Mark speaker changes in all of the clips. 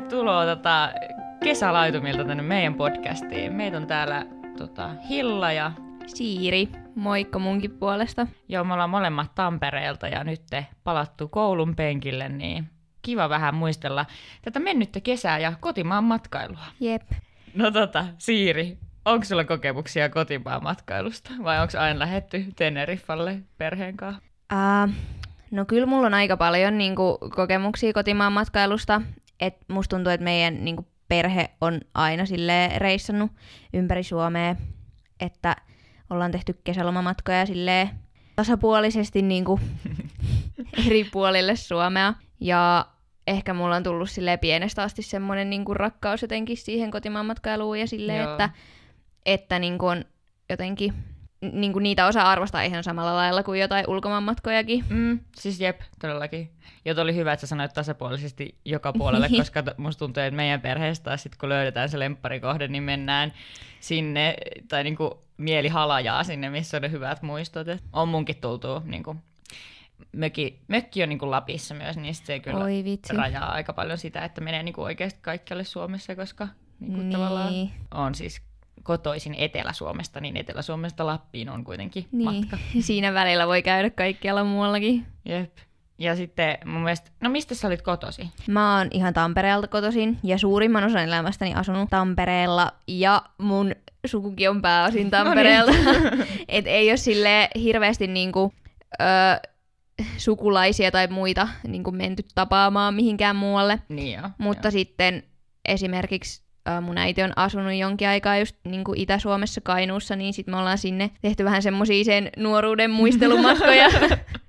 Speaker 1: tervetuloa tota, kesälaitumilta tänne meidän podcastiin. Meitä on täällä tota, Hilla ja
Speaker 2: Siiri, moikka munkin puolesta.
Speaker 1: Joo, me ollaan molemmat Tampereelta ja nyt palattu koulun penkille, niin kiva vähän muistella tätä mennyttä kesää ja kotimaan matkailua.
Speaker 2: Jep.
Speaker 1: No tota, Siiri, onko sulla kokemuksia kotimaan matkailusta vai onko aina lähetty Teneriffalle perheen kanssa?
Speaker 2: Uh, no kyllä mulla on aika paljon niin kuin, kokemuksia kotimaan matkailusta. Et musta tuntuu, että meidän niin kuin, perhe on aina sille reissannut ympäri Suomea, että ollaan tehty kesälomamatkoja sille tasapuolisesti niin kuin, eri puolille Suomea. Ja ehkä mulla on tullut sille pienestä asti semmoinen niin kuin, rakkaus jotenkin siihen kotimaan matkailuun ja silleen, että, että niin kuin, jotenkin niin kuin niitä osaa arvostaa ihan samalla lailla kuin jotain ulkomaanmatkojakin.
Speaker 1: Mm, siis jep, todellakin. Ja oli hyvä, että sä sanoit tasapuolisesti joka puolelle, niin. koska musta tuntuu, että meidän perheestä sit kun löydetään se lempparikohde, niin mennään sinne, tai niinku mieli halajaa sinne, missä on ne hyvät muistot. Et on munkin tultu niinku, möki, mökki on niinku Lapissa myös, niin se kyllä
Speaker 2: Oi, vitsi.
Speaker 1: rajaa aika paljon sitä, että menee niinku oikeasti kaikkialle Suomessa, koska niinku niin. tavallaan on siis kotoisin Etelä-Suomesta, niin Etelä-Suomesta Lappiin on kuitenkin niin. matka.
Speaker 2: Siinä välillä voi käydä kaikkialla muuallakin.
Speaker 1: Jep. Ja sitten mun mielestä, no mistä sä olit kotosi?
Speaker 2: Mä oon ihan Tampereelta kotoisin ja suurimman osan elämästäni asunut Tampereella ja mun sukukin on pääosin Tampereelta. no niin. Et ei ole sille hirveästi niinku, ö, sukulaisia tai muita niinku menty tapaamaan mihinkään muualle.
Speaker 1: Niin jo,
Speaker 2: Mutta
Speaker 1: jo.
Speaker 2: sitten esimerkiksi mun äiti on asunut jonkin aikaa just niin kuin Itä-Suomessa Kainuussa, niin sitten me ollaan sinne tehty vähän semmoisia sen nuoruuden muistelumatkoja.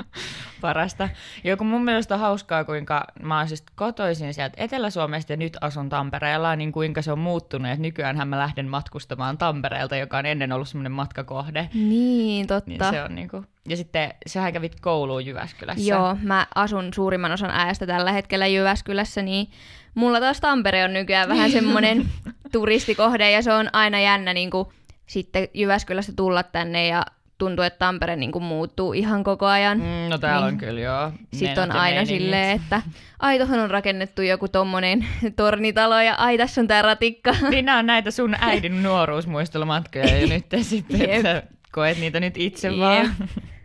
Speaker 1: Parasta. Joku mun mielestä on hauskaa, kuinka mä oon siis kotoisin sieltä Etelä-Suomesta ja nyt asun Tampereella, niin kuinka se on muuttunut. Et nykyään mä lähden matkustamaan Tampereelta, joka on ennen ollut semmoinen matkakohde.
Speaker 2: Niin, totta.
Speaker 1: Niin se on niinku... Ja sitten sähän kävit kouluun Jyväskylässä.
Speaker 2: Joo, mä asun suurimman osan ajasta tällä hetkellä Jyväskylässä, niin mulla taas Tampere on nykyään vähän semmoinen turistikohde ja se on aina jännä niin kuin, sitten Jyväskylästä tulla tänne ja tuntuu, että Tampere niin kuin, muuttuu ihan koko ajan.
Speaker 1: Mm, no täällä niin. on kyllä joo.
Speaker 2: Sitten on aina silleen, että ai tuohon on rakennettu joku tommonen tornitalo ja ai tässä on tää ratikka.
Speaker 1: Niin nämä on näitä sun äidin nuoruusmuistelumatkoja ja nyt sitten että koet niitä nyt itse Jep. vaan.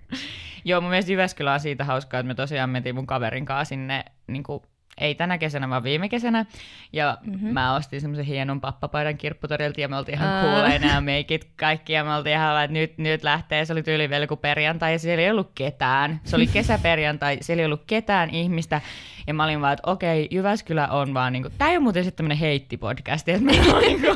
Speaker 1: Joo, mun mielestä Jyväskylä on siitä hauskaa, että me tosiaan mentiin mun kaverin kanssa sinne niin kuin ei tänä kesänä, vaan viime kesänä. Ja mm-hmm. mä ostin semmoisen hienon pappapaidan kirpputorilta ja me oltiin ihan kuuleina ja meikit kaikki. Ja me oltiin ihan, että nyt, nyt lähtee. Se oli tyyli vielä perjantai ja siellä ei ollut ketään. Se oli kesäperjantai, siellä ei ollut ketään ihmistä. Ja mä olin vaan, että okei, Jyväskylä on vaan niinku, tää ei ole muuten sitten tämmönen heittipodcast, että on niinku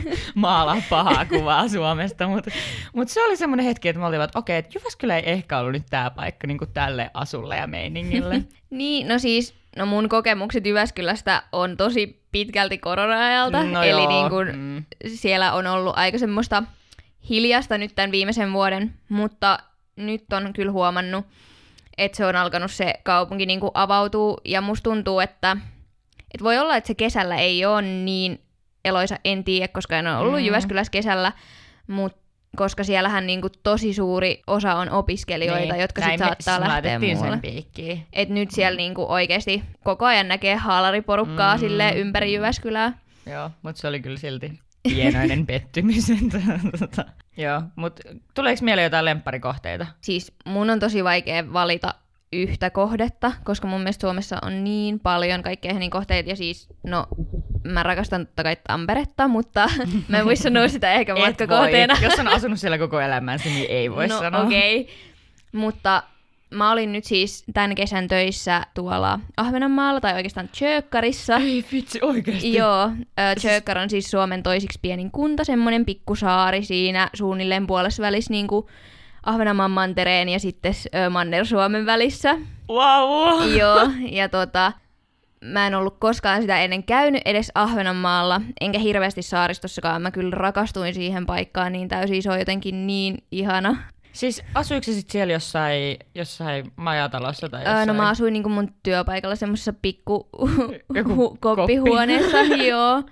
Speaker 1: maalaa pahaa kuvaa Suomesta, mutta mut se oli semmoinen hetki, että mä olin vaan, että okei, että Jyväskylä ei ehkä ollut nyt tää paikka niinku tälle asulle ja meiningille.
Speaker 2: niin, no siis No mun kokemukset Jyväskylästä on tosi pitkälti korona-ajalta, no eli niin kun mm. siellä on ollut aika semmoista hiljasta nyt tämän viimeisen vuoden, mutta nyt on kyllä huomannut, että se on alkanut se kaupunki niin avautuu, ja musta tuntuu, että, että voi olla, että se kesällä ei ole niin eloisa, en tiedä, koska en ole ollut mm. Jyväskylässä kesällä, mutta koska siellähän niinku tosi suuri osa on opiskelijoita, niin, jotka sitten saattaa lähteä muualle.
Speaker 1: Sen
Speaker 2: Et nyt siellä niinku oikeasti koko ajan näkee haalariporukkaa mm. sille ympäri Jyväskylää.
Speaker 1: Joo, mutta se oli kyllä silti pienoinen pettymys. Tota, joo, mutta tuleeko mieleen jotain lempparikohteita?
Speaker 2: Siis mun on tosi vaikea valita yhtä kohdetta, koska mun mielestä Suomessa on niin paljon kaikkea niin kohteita, ja siis, no, mä rakastan totta kai Tamperetta, mutta mä en voi sanoa sitä ehkä matkakohteena.
Speaker 1: Jos on asunut siellä koko elämänsä, niin ei voi
Speaker 2: no,
Speaker 1: sanoa.
Speaker 2: okei. Okay. Mutta mä olin nyt siis tämän kesän töissä tuolla Ahvenanmaalla, tai oikeastaan Tjökkarissa.
Speaker 1: Ei vitsi, oikeasti?
Speaker 2: Joo, Tjökkar on siis Suomen toisiksi pienin kunta, semmoinen pikkusaari siinä suunnilleen puolessa välissä niin kuin Ahvenanmaan mantereen ja sitten Manner-Suomen välissä.
Speaker 1: Wow!
Speaker 2: Joo, ja tota, mä en ollut koskaan sitä ennen käynyt edes Ahvenanmaalla, enkä hirveästi saaristossakaan. Mä kyllä rakastuin siihen paikkaan niin täysin, se on jotenkin niin ihana.
Speaker 1: Siis asuiko se sitten siellä jossain, jossain majatalossa tai jossain?
Speaker 2: no mä asuin niinku mun työpaikalla semmoisessa pikku hu- koppihuoneessa, joo.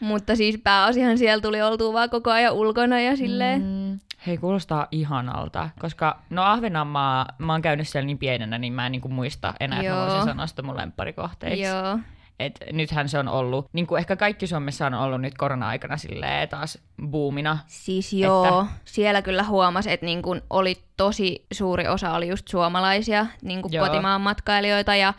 Speaker 2: Mutta siis pääasihan siellä tuli oltua vaan koko ajan ulkona ja silleen. Mm.
Speaker 1: Hei, kuulostaa ihanalta, koska no Ahvenanmaa, mä oon käynyt siellä niin pienenä, niin mä en niinku muista enää, Joo. että mä voisin sanoa sitä mun lempparikohteiksi.
Speaker 2: Joo.
Speaker 1: Et nythän se on ollut, niin kuin ehkä kaikki Suomessa on ollut nyt korona-aikana silleen taas buumina.
Speaker 2: Siis joo, että... siellä kyllä huomasi, että niin kun oli tosi suuri osa oli just suomalaisia niin kuin kotimaan matkailijoita ja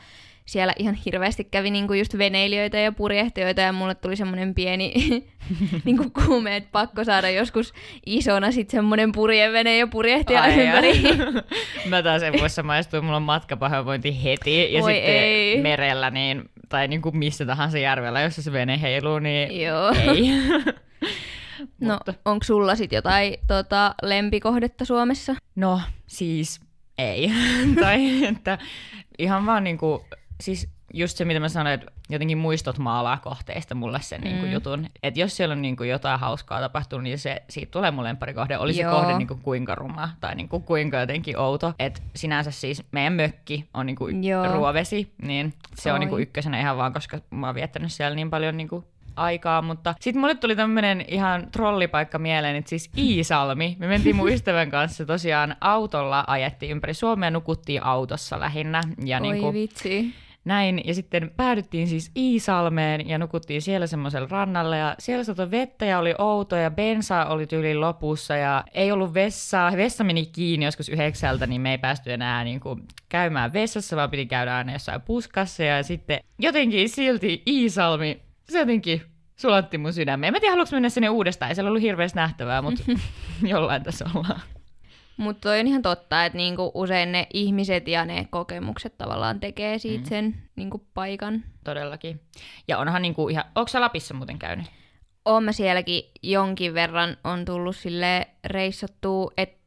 Speaker 2: siellä ihan hirveästi kävi niinku just veneilijöitä ja purjehtijoita ja mulle tuli semmoinen pieni niinku kuume, että pakko saada joskus isona sitten semmoinen purjevene ja purjehtija Ai ympäri.
Speaker 1: Mä taas en voi samaistua, mulla on matkapahoinvointi heti ja Oi sitten ei. merellä niin, tai niinku missä tahansa järvellä, jossa se vene heiluu, niin Joo. ei.
Speaker 2: no, onko sulla sitten jotain tota, lempikohdetta Suomessa?
Speaker 1: No, siis ei. tai että ihan vaan niinku siis just se, mitä mä sanoin, että jotenkin muistot maalaa kohteista mulle sen niin kuin mm. jutun. Että jos siellä on niin kuin jotain hauskaa tapahtunut, niin se, siitä tulee mun lemparikohde. Oli se kohde niin kuin kuinka ruma tai niin kuin kuinka jotenkin outo. Että sinänsä siis meidän mökki on niin kuin ruovesi, niin se Oi. on niin kuin ykkösenä ihan vaan, koska mä oon viettänyt siellä niin paljon niin kuin aikaa, mutta sitten mulle tuli tämmöinen ihan trollipaikka mieleen, että siis Iisalmi. Me mentiin mun ystävän kanssa tosiaan autolla, ajettiin ympäri Suomea, nukuttiin autossa lähinnä. Ja
Speaker 2: Oi niin kuin, vitsi
Speaker 1: näin, ja sitten päädyttiin siis Iisalmeen ja nukuttiin siellä semmoisella rannalla ja siellä satoi vettä ja oli outo ja bensa oli tyyli lopussa ja ei ollut vessaa. Vessa meni kiinni joskus yhdeksältä, niin me ei päästy enää niin kuin käymään vessassa, vaan piti käydä aina jossain puskassa ja sitten jotenkin silti Iisalmi, se jotenkin sulatti mun sydämeen. Mä en tiedä, haluanko mennä sinne uudestaan, ei siellä ollut hirveästi nähtävää, mutta jollain tässä ollaan.
Speaker 2: Mutta toi on ihan totta, että niinku usein ne ihmiset ja ne kokemukset tavallaan tekee siitä mm. sen niinku paikan.
Speaker 1: Todellakin. Ja onhan niinku ihan... Onko sä Lapissa muuten käynyt?
Speaker 2: Oon mä sielläkin jonkin verran on tullut sille reissattua, että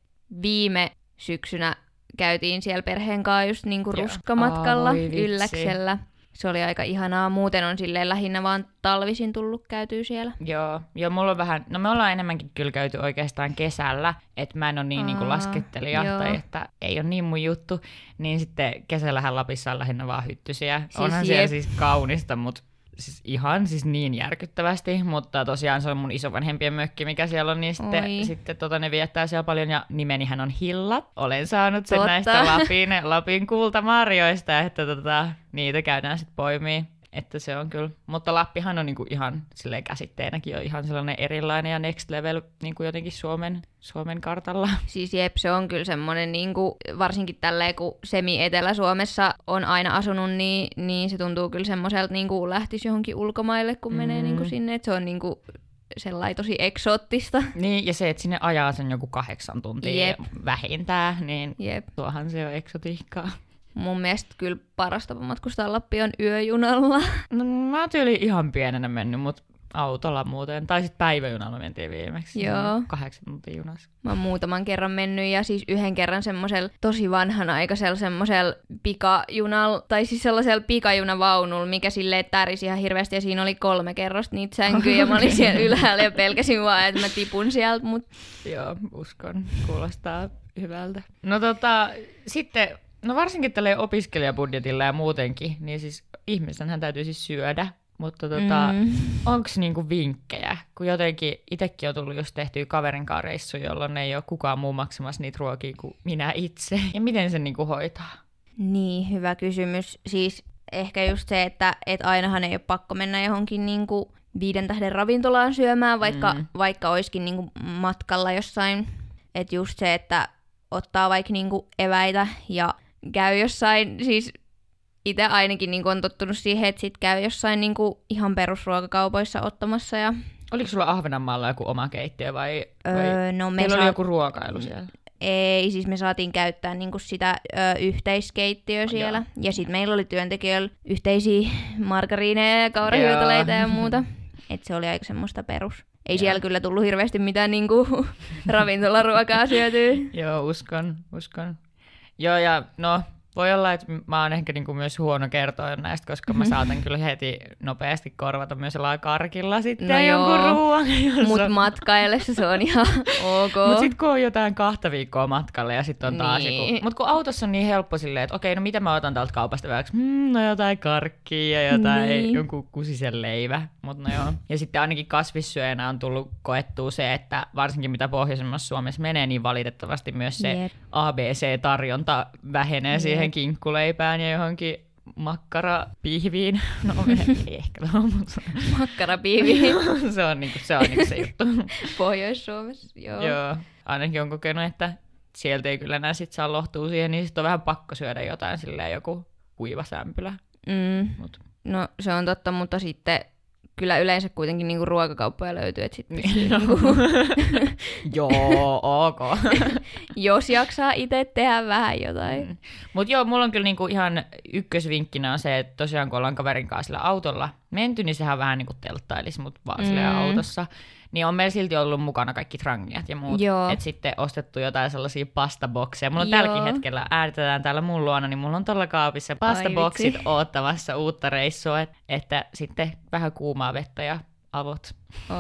Speaker 2: viime syksynä käytiin siellä perheen kanssa just niinku ruskamatkalla oh, Ylläksellä se oli aika ihanaa. Muuten on silleen lähinnä vaan talvisin tullut käytyä siellä.
Speaker 1: Joo, joo mulla on vähän, no me ollaan enemmänkin kyllä käyty oikeastaan kesällä, että mä en ole niin, Aa, niin kuin laskettelija joo. tai että ei ole niin mun juttu, niin sitten kesällähän Lapissa on lähinnä vaan hyttysiä. Siis Onhan jep. siellä siis kaunista, mutta siis ihan siis niin järkyttävästi, mutta tosiaan se on mun isovanhempien mökki, mikä siellä on, niin sitten, sitten tota, ne viettää siellä paljon, ja nimenihän on Hilla. Olen saanut sen Totta. näistä Lapin, Lapin kultamarjoista, että tota, niitä käydään sitten poimiin. Että se on kyllä, mutta Lappihan on niinku ihan silleen käsitteenäkin jo ihan sellainen erilainen ja next level niinku jotenkin Suomen, Suomen kartalla.
Speaker 2: Siis jep, se on kyllä semmoinen, niinku, varsinkin tälleen kun semi-Etelä-Suomessa on aina asunut, niin, niin se tuntuu kyllä semmoiselta niinku lähtisi johonkin ulkomaille, kun mm. menee niinku sinne, että se on niinku sellainen tosi eksoottista.
Speaker 1: Niin, ja se, että sinne ajaa sen joku kahdeksan tuntia Jep. vähintään, niin Jep. tuohan se on eksotiikkaa.
Speaker 2: Mun mielestä kyllä paras tapa matkustaa Lappi on yöjunalla.
Speaker 1: No mä oon tyyli ihan pienenä mennyt, mutta autolla muuten. Tai sitten päiväjunalla mentiin viimeksi.
Speaker 2: Joo.
Speaker 1: Kahdeksan tuntia junassa.
Speaker 2: Mä oon muutaman kerran mennyt ja siis yhden kerran semmoisella tosi vanhanaikaisella semmoisella pikajunalla, tai siis sellaisella pikajunavaunulla, mikä silleen tärisi ihan hirveästi ja siinä oli kolme kerrosta niitä sänkyjä ja mä olin siellä ylhäällä ja pelkäsin vaan, että mä tipun sieltä. Mut...
Speaker 1: Joo, uskon. Kuulostaa hyvältä. No tota, sitten No varsinkin tälle opiskelijabudjetilla ja muutenkin, niin siis ihmisenhän täytyy siis syödä. Mutta tota, mm. onko niinku vinkkejä? Kun jotenkin itsekin on tullut just tehtyä kaverin reissu, jolloin ei ole kukaan muu maksamassa niitä ruokia kuin minä itse. Ja miten se niinku hoitaa?
Speaker 2: Niin, hyvä kysymys. Siis ehkä just se, että et ainahan ei ole pakko mennä johonkin niinku viiden tähden ravintolaan syömään, vaikka, mm. vaikka olisikin niinku matkalla jossain. Että just se, että ottaa vaikka niinku eväitä ja käy jossain, siis itse ainakin niin on tottunut siihen, että sit käy jossain niin kuin ihan perusruokakaupoissa ottamassa. Ja...
Speaker 1: Oliko sulla Ahvenanmaalla joku oma keittiö vai, öö, no me saa... oli joku ruokailu siellä?
Speaker 2: Ei, siis me saatiin käyttää niinku sitä ö, yhteiskeittiöä siellä. Joo. Ja sitten meillä oli työntekijöillä yhteisiä margariineja ja kaurahyötäleitä ja muuta. Et se oli aika semmoista perus. Ei Joo. siellä kyllä tullut hirveästi mitään niinku, ravintolaruokaa syötyä.
Speaker 1: Joo, uskon, uskon. Joo, ja no, voi olla, että mä oon ehkä niinku myös huono kertoa näistä, koska mä saatan kyllä heti nopeasti korvata myös jollain karkilla sitten no jonkun ruoan.
Speaker 2: Mutta matkaillessa se on ihan ok.
Speaker 1: Mutta sitten kun on jotain kahta viikkoa matkalle ja sitten on taas niin. joku... Mutta kun autossa on niin helppo silleen, että okei, no mitä mä otan täältä kaupasta vähäksi? Mm, no jotain karkkia ja jotain niin. jonkun kusisen leivä. Mut no joo. Ja sitten ainakin kasvissyöjänä on tullut koettua se, että varsinkin mitä pohjoisemmassa Suomessa menee, niin valitettavasti myös se yep. ABC-tarjonta vähenee siihen siihen kinkkuleipään ja johonkin makkara pihviin. No ei ehkä ole, mutta
Speaker 2: Makkarapiiviin
Speaker 1: se on, niinku, se, on niinku se juttu.
Speaker 2: Pohjois-Suomessa. Joo.
Speaker 1: Joo, ainakin on kokenut, että sieltä ei kyllä enää sit saa lohtua siihen, niin sit on vähän pakko syödä jotain silleen joku kuiva sämpylä.
Speaker 2: Mm.
Speaker 1: Mut.
Speaker 2: No se on totta, mutta sitten kyllä yleensä kuitenkin niinku ruokakauppoja löytyy, että sit
Speaker 1: Niin,
Speaker 2: pystyy niinku,
Speaker 1: Joo, ok.
Speaker 2: jos jaksaa itse tehdä vähän jotain.
Speaker 1: Mm. Mutta joo, mulla on kyllä niinku ihan ykkösvinkkinä on se, että tosiaan kun ollaan kaverin kanssa sillä autolla menty, niin sehän vähän niin kuin telttailisi, mutta vaan. Mm. autossa. Niin on meillä silti ollut mukana kaikki trangiat ja muut.
Speaker 2: Joo.
Speaker 1: Et sitten ostettu jotain sellaisia pastabokseja. Mulla on
Speaker 2: Joo.
Speaker 1: tälläkin hetkellä, äänitetään täällä mun luona, niin mulla on tuolla kaapissa pastaboksit
Speaker 2: vitsi.
Speaker 1: oottamassa uutta reissua, et, että sitten vähän kuumaa vettä ja avot.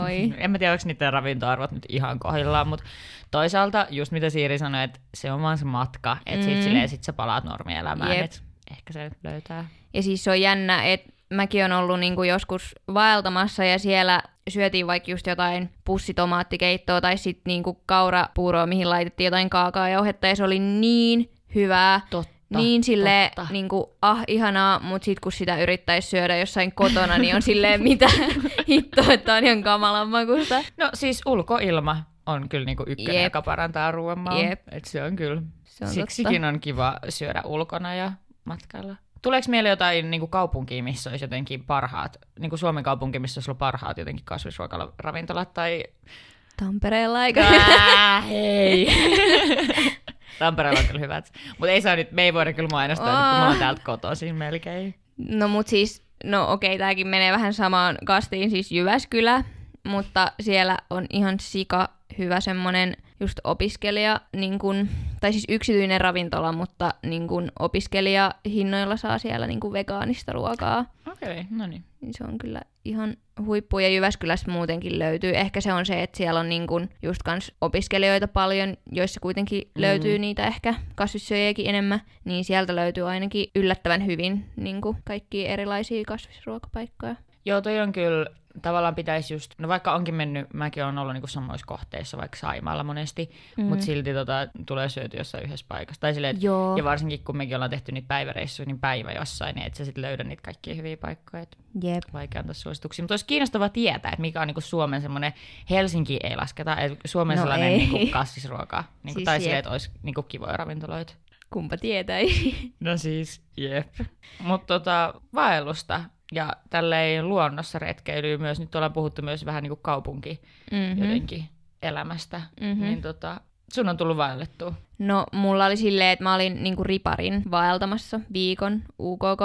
Speaker 2: Oi.
Speaker 1: En mä tiedä, onko niiden ravintoarvot nyt ihan kohdillaan, mutta toisaalta just mitä Siiri sanoi, että se on vaan se matka, että sit,
Speaker 2: Mm.
Speaker 1: silleen, sit sä palaat normielämään, että ehkä se löytää.
Speaker 2: Ja siis se on jännä, että mäkin on ollut niinku joskus vaeltamassa ja siellä syötiin vaikka just jotain pussitomaattikeittoa tai sitten niinku kaurapuuroa, mihin laitettiin jotain kaakaojauhetta ja se oli niin hyvää.
Speaker 1: Totta.
Speaker 2: niin silleen,
Speaker 1: totta.
Speaker 2: niinku, ah ihanaa, mutta sit kun sitä yrittäisi syödä jossain kotona, niin on silleen mitä hittoa, että on ihan kamalan makusta.
Speaker 1: No siis ulkoilma on kyllä niinku ykkönen,
Speaker 2: Jep.
Speaker 1: joka parantaa ruoan maun.
Speaker 2: Jep.
Speaker 1: Et se on kyllä.
Speaker 2: Se on
Speaker 1: Siksikin on kiva syödä ulkona ja matkailla. Tuleeko mieleen jotain niin kuin kaupunkia, missä olisi jotenkin parhaat, niin kuin Suomen kaupunki, missä olisi ollut parhaat jotenkin kasvisruokaravintolat tai...
Speaker 2: Tampereella.
Speaker 1: Ää, hei! Tampereella on kyllä hyvät. Mutta ei saa nyt, me ei voida kyllä mainostaa, nyt, kun me ollaan täältä kotoisin melkein.
Speaker 2: No mut siis, no okei, tääkin menee vähän samaan kastiin, siis Jyväskylä, mutta siellä on ihan sika hyvä semmonen just opiskelija, niin kun, tai siis yksityinen ravintola, mutta niin kun opiskelijahinnoilla saa siellä niin kun vegaanista ruokaa.
Speaker 1: Okei, okay, no niin.
Speaker 2: Niin se on kyllä ihan huippu ja Jyväskylästä muutenkin löytyy. Ehkä se on se, että siellä on niin kun just kans opiskelijoita paljon, joissa kuitenkin
Speaker 1: Mm.
Speaker 2: löytyy niitä ehkä kasvissyöjiäkin enemmän, niin sieltä löytyy ainakin yllättävän hyvin niin kaikki erilaisia kasvisruokapaikkoja.
Speaker 1: Joo, toi on kyllä, tavallaan pitäisi just, no vaikka onkin mennyt, mäkin olen ollut niinku samoissa kohteissa, vaikka Saimaalla monesti, mm. Mutta silti tota, tulee syöty jossain yhdessä paikassa. Tai silleen, et,
Speaker 2: Joo.
Speaker 1: ja varsinkin kun mekin ollaan tehty niitä päiväreissuja, niin päivä jossain, niin et sä sitten löydä niitä kaikkia hyviä paikkoja. Et
Speaker 2: Jep.
Speaker 1: vaikea antaa suosituksia. Mutta olisi kiinnostavaa tietää, että mikä on niinku Suomen semmoinen, Helsinki ei lasketa, että Suomen
Speaker 2: No
Speaker 1: sellainen
Speaker 2: ei.
Speaker 1: niinku kasvisruoka. Niinku,
Speaker 2: Siis
Speaker 1: tai
Speaker 2: jep.
Speaker 1: silleen, että olisi niinku kivoja ravintoloita.
Speaker 2: Kumpa tietäisi.
Speaker 1: No siis, jep. Mutta tota, vaellusta ja tälleen luonnossa retkeilyä myös, nyt ollaan puhuttu myös vähän niinku kaupunki
Speaker 2: Mm-hmm.
Speaker 1: jotenkin elämästä,
Speaker 2: Mhm.
Speaker 1: niin tota, sun on tullut vaellettua.
Speaker 2: No, mulla oli silleen, että mä olin niinku riparin vaeltamassa viikon UKK,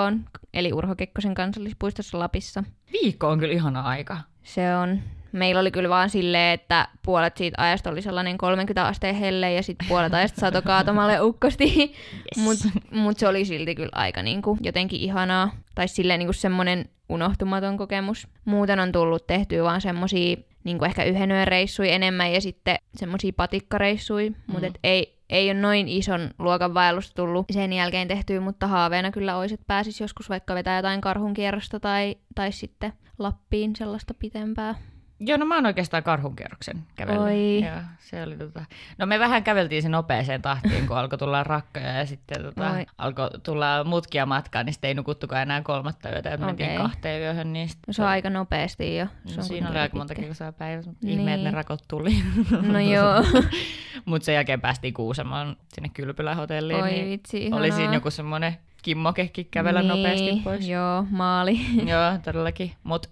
Speaker 2: eli Urho Kekkosen kansallispuistossa Lapissa.
Speaker 1: Viikko on kyllä ihana aika.
Speaker 2: Se on. Meillä oli kyllä vaan silleen, että puolet siitä ajasta oli sellainen 30 asteen helle ja sitten puolet ajasta sato kaatomalle ukkosti.
Speaker 1: Yes.
Speaker 2: Mutta mut se oli silti kyllä aika niinku jotenkin ihanaa. Tai silleen niinku semmoinen unohtumaton kokemus. Muuten on tullut tehtyä vaan semmosia niinku ehkä yhden yön reissuja enemmän ja sitten semmosia patikkareissuja. Mutta
Speaker 1: Mm.
Speaker 2: ei, ei ole noin ison luokan vaellusta tullut sen jälkeen tehtyä, mutta haaveena kyllä olisi, että pääsis joskus vaikka vetää jotain karhunkierrosta tai, tai sitten Lappiin sellaista pitempää.
Speaker 1: Joo, no mä oon oikeastaan karhunkierroksen kävellyt.
Speaker 2: Oi.
Speaker 1: Joo, se oli tota... No me vähän käveltiin sen nopeeseen tahtiin, kun alkoi tulla rakkoja ja sitten tota,
Speaker 2: Oi.
Speaker 1: alkoi tulla mutkia matkaan, niin sitten ei nukuttukaan enää kolmatta yötä, että mentiin
Speaker 2: Okei.
Speaker 1: kahteen yöhön. Niin sit
Speaker 2: No se on aika nopeasti jo. Se
Speaker 1: No,
Speaker 2: on
Speaker 1: siinä oli aika monta kilsaa päivässä, mutta
Speaker 2: Niin.
Speaker 1: ihme, että ne rakot tuli.
Speaker 2: No joo.
Speaker 1: mutta sen jälkeen päästiin Kuusamoon sinne kylpylähotelliin,
Speaker 2: Oi
Speaker 1: niin
Speaker 2: vitsi, ihanaa.
Speaker 1: oli siinä joku semmoinen kimmokekki kävellä
Speaker 2: niin,
Speaker 1: nopeasti pois.
Speaker 2: Joo, maali.
Speaker 1: Joo, todellakin. Mutta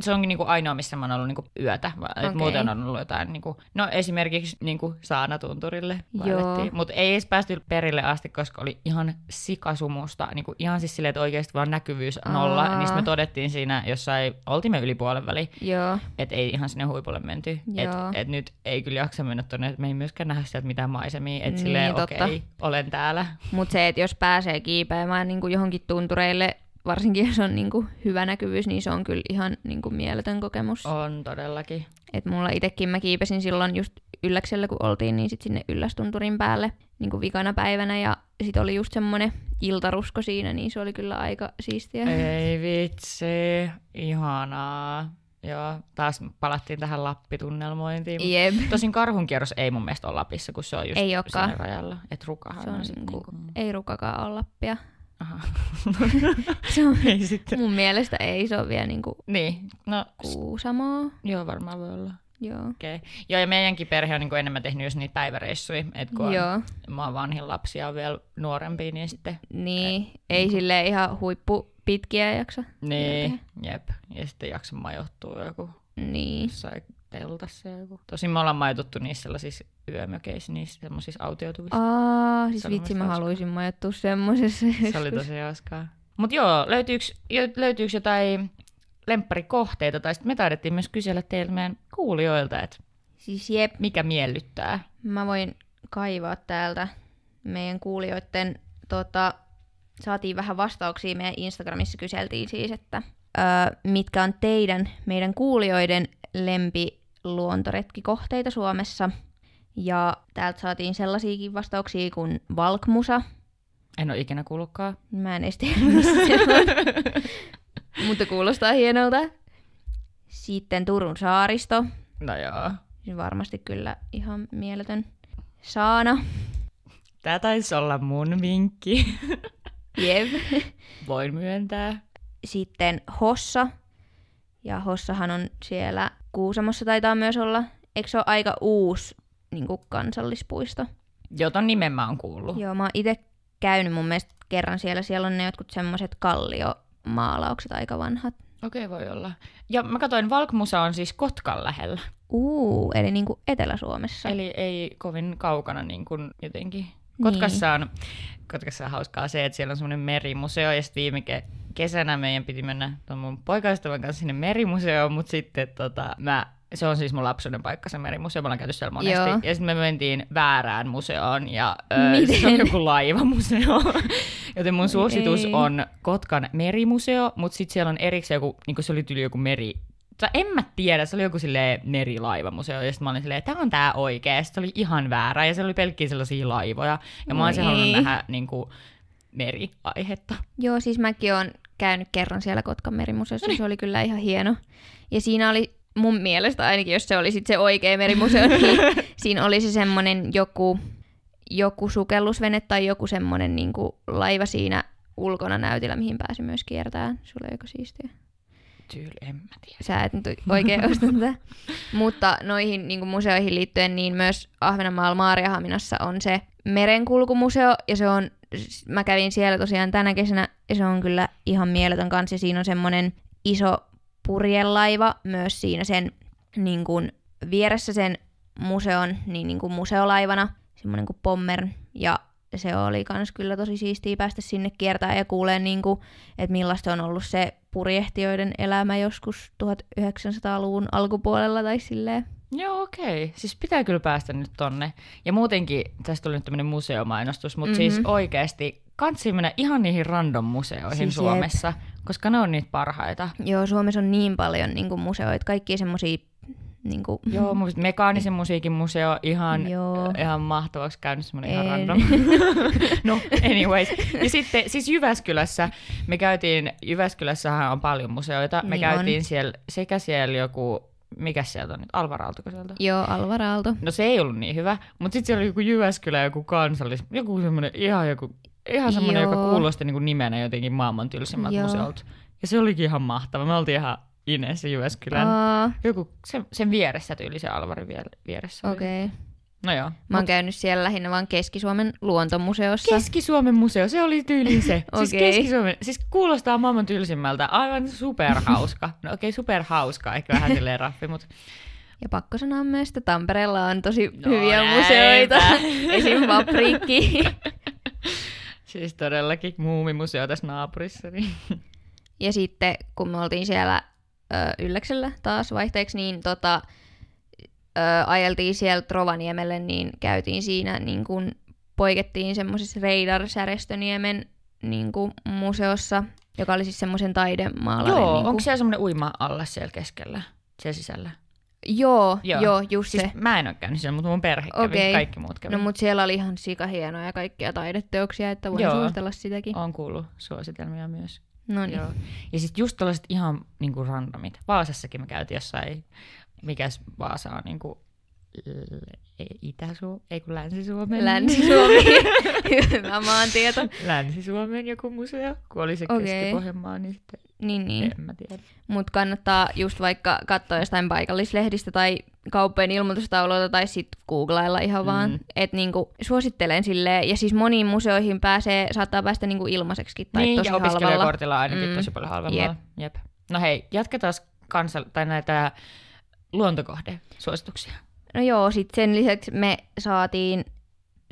Speaker 1: se onkin niinku ainoa, missä mä oon ollut niinku yötä. Okay. Muuten on ollut jotain, niinku, no esimerkiksi niinku saanatunturille. Mutta ei edes päästy perille asti, koska oli ihan sikasumusta. Niinku ihan siis silleen, että oikeasti vaan näkyvyys nolla.
Speaker 2: Aa.
Speaker 1: Niin sit me todettiin siinä jossain, oltiin me yli puolen väliin,
Speaker 2: joo,
Speaker 1: että ei ihan sinne huipulle menty. Että et nyt ei kyllä jaksa mennä tuonne, että me ei myöskään nähdä sieltä mitään maisemia. Että
Speaker 2: Niin,
Speaker 1: silleen, okei, olen täällä.
Speaker 2: mutta se, että jos pääsee kiipeämään niin kuin johonkin tuntureille, varsinkin jos on niin kuin hyvä näkyvyys, niin se on kyllä ihan niin kuin mieletön kokemus.
Speaker 1: On todellakin.
Speaker 2: Et mulla itekin mä kiipesin silloin just Ylläksellä, kun oltiin, niin sit sinne Yllästunturin päälle niin kuin vikana päivänä. Ja sit oli just semmonen iltarusko siinä, niin se oli kyllä aika siistiä.
Speaker 1: Ei vitsi, ihanaa. Joo, taas palattiin tähän Lappitunnelmointiin.
Speaker 2: Jep.
Speaker 1: Tosin karhunkierros ei mun mielestä ole Lapissa, kun se on just
Speaker 2: Ei
Speaker 1: siinä rajalla. Et rukahan
Speaker 2: Se on
Speaker 1: sit
Speaker 2: niinku,
Speaker 1: niinku-
Speaker 2: ei rukakaan ole Lappia.
Speaker 1: Aha.
Speaker 2: Se on,
Speaker 1: ei sitten.
Speaker 2: mun mielestä ei, se on vielä niinku
Speaker 1: Niin, no
Speaker 2: Kuusamoa.
Speaker 1: joo varmaan voi olla.
Speaker 2: Joo.
Speaker 1: Okay. Joo, ja meidänkin perhe on niin enemmän tehnyt just niitä päiväreissuja, että kun on,
Speaker 2: Joo.
Speaker 1: mä oon vanhin lapsi ja on vielä nuorempia, niin sitten...
Speaker 2: Niin, ei sille ihan huippu pitkiä jaksa.
Speaker 1: Niin, jep. Ja sitten jaksa majoittua joku
Speaker 2: Niin.
Speaker 1: jossain teltassa joku. Tosin me ollaan majoituttu niissä sellaisissa yömökeissä, niissä semmoisissa autioituvissa.
Speaker 2: Aa, siis vitsi, mä haluaisin majoittua semmosessa.
Speaker 1: Se oli tosi hauskaa. Mut joo, löytyykö, löytyykö jotain lempparikohteita, tai sitten me taidettiin myös kysellä teiltä meidän kuulijoilta, että
Speaker 2: Siis jep,
Speaker 1: mikä miellyttää.
Speaker 2: mä voin kaivaa täältä meidän kuulijoiden, tota, saatiin vähän vastauksia meidän Instagramissa, kyseltiin siis, että mitkä on teidän, meidän kuulijoiden lempiluontoretkikohteita Suomessa. Ja täältä saatiin sellaisiakin vastauksia kuin Valkmusa.
Speaker 1: En ole ikinä kuullutkaan.
Speaker 2: Mä en edes tiedä. Mutta kuulostaa hienolta. Sitten Turun saaristo.
Speaker 1: No joo.
Speaker 2: Varmasti kyllä ihan mieletön. Saana.
Speaker 1: Tää taisi olla mun vinkki.
Speaker 2: Jep.
Speaker 1: Voin myöntää.
Speaker 2: Sitten Hossa. Ja Hossahan on siellä Kuusamossa taitaa myös olla. Eikö se ole aika uusi niin kansallispuisto?
Speaker 1: Joton nimen mä oon kuullut.
Speaker 2: Joo, mä oon itse käynyt mun mielestä kerran siellä. Siellä on ne jotkut semmoiset kalliomaalaukset aika vanhat.
Speaker 1: Okei, okay, voi olla. Ja mä katsoin, Valkmusa on siis Kotkan lähellä.
Speaker 2: Uu, eli niin kuin Etelä-Suomessa.
Speaker 1: Eli ei kovin kaukana niin kuin jotenkin. Kotkassa on, Kotkassa on hauskaa se, että siellä on semmoinen merimuseo, ja sitten viime ke- kesänä meidän piti mennä tuon mun poikaystävän kanssa sinne merimuseoon, mutta sitten tota, mä, se on siis mun lapsuuden paikka se merimuseo, me ollaan käyty siellä monesti.
Speaker 2: Joo.
Speaker 1: Ja sitten me mentiin väärään museoon, ja ö,
Speaker 2: Miten?
Speaker 1: se on joku laivamuseo. Joten mun suositus
Speaker 2: ei.
Speaker 1: on Kotkan merimuseo, mutta sitten siellä on erikseen joku, niin se oli tyyli joku meri, tai en mä tiedä, se oli joku silleen merilaivamuseo, ja sitten mä olin silleen, tää on tää oikea, ja se oli ihan väärä, ja se oli pelkkiä sellaisia laivoja, ja mä olisin
Speaker 2: Ei.
Speaker 1: halunnut nähdä niin kuin, meriaihetta.
Speaker 2: Joo, siis mäkin olen käynyt kerran siellä Kotkan merimuseossa,
Speaker 1: Noniin.
Speaker 2: se oli kyllä ihan hieno. Ja siinä oli mun mielestä ainakin, jos se oli sit se oikea merimuseo, niin siinä oli se semmonen joku, joku sukellusvene tai joku semmonen niinku laiva siinä ulkona näytillä, mihin pääsi myös kiertämään. Sulla aika siistiä.
Speaker 1: Tyyli, en mä tiedä.
Speaker 2: Sä et nyt oikein osta tätä. Mutta noihin niin museoihin liittyen, niin myös Ahvenanmaalla Maariahaminassa on se merenkulkumuseo, ja se on, mä kävin siellä tosiaan tänä kesänä, ja se on kyllä ihan mieletön kanssa, siinä on semmoinen iso purjelaiva myös siinä sen niin kuin, vieressä sen museon, niin, niin kuin museolaivana, semmoinen kuin Pommern, ja se oli kans kyllä tosi siistiä päästä sinne kiertämään ja kuulee, niin että millaista on ollut se purjehtijoiden elämä joskus 1900-luvun alkupuolella tai silleen.
Speaker 1: Joo, okei. Siis pitää kyllä päästä nyt tonne. Ja muutenkin, tästä tuli nyt tämmöinen museomainostus, mutta mm-hmm. siis
Speaker 2: Mhm.
Speaker 1: oikeasti kansi mennä ihan niihin random museoihin
Speaker 2: Siis
Speaker 1: Suomessa, koska ne on niitä parhaita.
Speaker 2: Joo, Suomessa on niin paljon niin kuin museoita, kaikki semmosia niin kuin,
Speaker 1: Joo, mun mekaanisen musiikin museo ihan,
Speaker 2: Joo.
Speaker 1: ihan mahtavaksi käynyt semmoinen ihan random. no, anyways. Ja sitten siis Jyväskylässä, me käytiin, Jyväskylässähän on paljon museoita, me
Speaker 2: Niin
Speaker 1: käytiin
Speaker 2: on.
Speaker 1: siellä, sekä siellä joku, mikä sieltä on nyt, Alvaraaltoko sieltä?
Speaker 2: Joo, Alvar Aalto.
Speaker 1: No se ei ollut niin hyvä, mutta sitten siellä oli joku Jyväskylä, joku kansallis, joku semmoinen ihan joku, ihan semmoinen, joka kuulosti niin kuin nimenä jotenkin maailman tylsimmältä museolta. Ja se olikin ihan mahtava. Me oltiin ihan Inessä Jyväskylän.
Speaker 2: Aa,
Speaker 1: Joku sen, sen vieressä tyyli se Alvarin vie- vieressä.
Speaker 2: okei. Okay.
Speaker 1: No joo.
Speaker 2: Mä oon käynyt siellä lähinnä vaan Keski-Suomen luontomuseossa.
Speaker 1: Keski-Suomen museo, se oli tyyliin se. Siis
Speaker 2: Okei.
Speaker 1: Keski-Suomen, siis kuulostaa maailman tylsimmältä, aivan superhauska. No okei, okay, superhauska, ehkä vähän silleen raffi, mutta
Speaker 2: Ja pakko sanoa myös, että Tampereella on tosi
Speaker 1: No
Speaker 2: hyviä
Speaker 1: näinpä.
Speaker 2: museoita. Esim. Fabriikki.
Speaker 1: siis todellakin muumimuseo tässä naapurissa. Niin.
Speaker 2: Ja sitten kun me oltiin siellä ö, Ylläksellä taas vaihteeksi, niin tota, ö, ajeltiin siellä Rovaniemelle, niin käytiin siinä niin kun poikettiin semmoisessa Reidar Särestöniemen niin kun, museossa, joka oli siis semmoisen taidemaalarin.
Speaker 1: Joo,
Speaker 2: niin
Speaker 1: onko siellä semmoinen uima-allas siellä keskellä, siellä sisällä?
Speaker 2: Joo,
Speaker 1: Joo.
Speaker 2: joo, just
Speaker 1: Siis
Speaker 2: se.
Speaker 1: mä en ole käynyt siellä, mutta mun perhe kävi,
Speaker 2: Okei.
Speaker 1: kaikki muut kävi.
Speaker 2: No mutta siellä oli ihan sikahienoja kaikkia taideteoksia, että voin
Speaker 1: Joo.
Speaker 2: suositella sitäkin.
Speaker 1: Oon kuullut suositelmia myös.
Speaker 2: No niin.
Speaker 1: Ja sitten just tällaiset ihan niinku randomit. Vaasassakin me käytiin jossain, mikäs Vaasa on l- ei- Itä-Suomi, ei kun Länsi-Suomi.
Speaker 2: Länsi-Suomi. hyvä maantieto.
Speaker 1: Länsi-Suomen joku museo, kun oli se
Speaker 2: Okei.
Speaker 1: Keski-Pohjanmaa, niin sitten
Speaker 2: Niin, niin.
Speaker 1: en mä tiedä.
Speaker 2: Mutta kannattaa just vaikka katsoa jostain paikallislehdistä tai kauppojen ilmoitustauluilta tai sitten googlailla ihan vaan.
Speaker 1: Mm.
Speaker 2: Että niinku, suosittelen silleen. Ja siis moniin museoihin pääsee, saattaa päästä niinku ilmaiseksi tai
Speaker 1: niin,
Speaker 2: tosi
Speaker 1: ja
Speaker 2: halvalla.
Speaker 1: opiskelijakortilla ainakin
Speaker 2: Mm.
Speaker 1: tosi paljon halvemmalla. Jep. No hei, jatketaan kansal- tai näitä luontokohde-suosituksia.
Speaker 2: No joo, sitten sen lisäksi me saatiin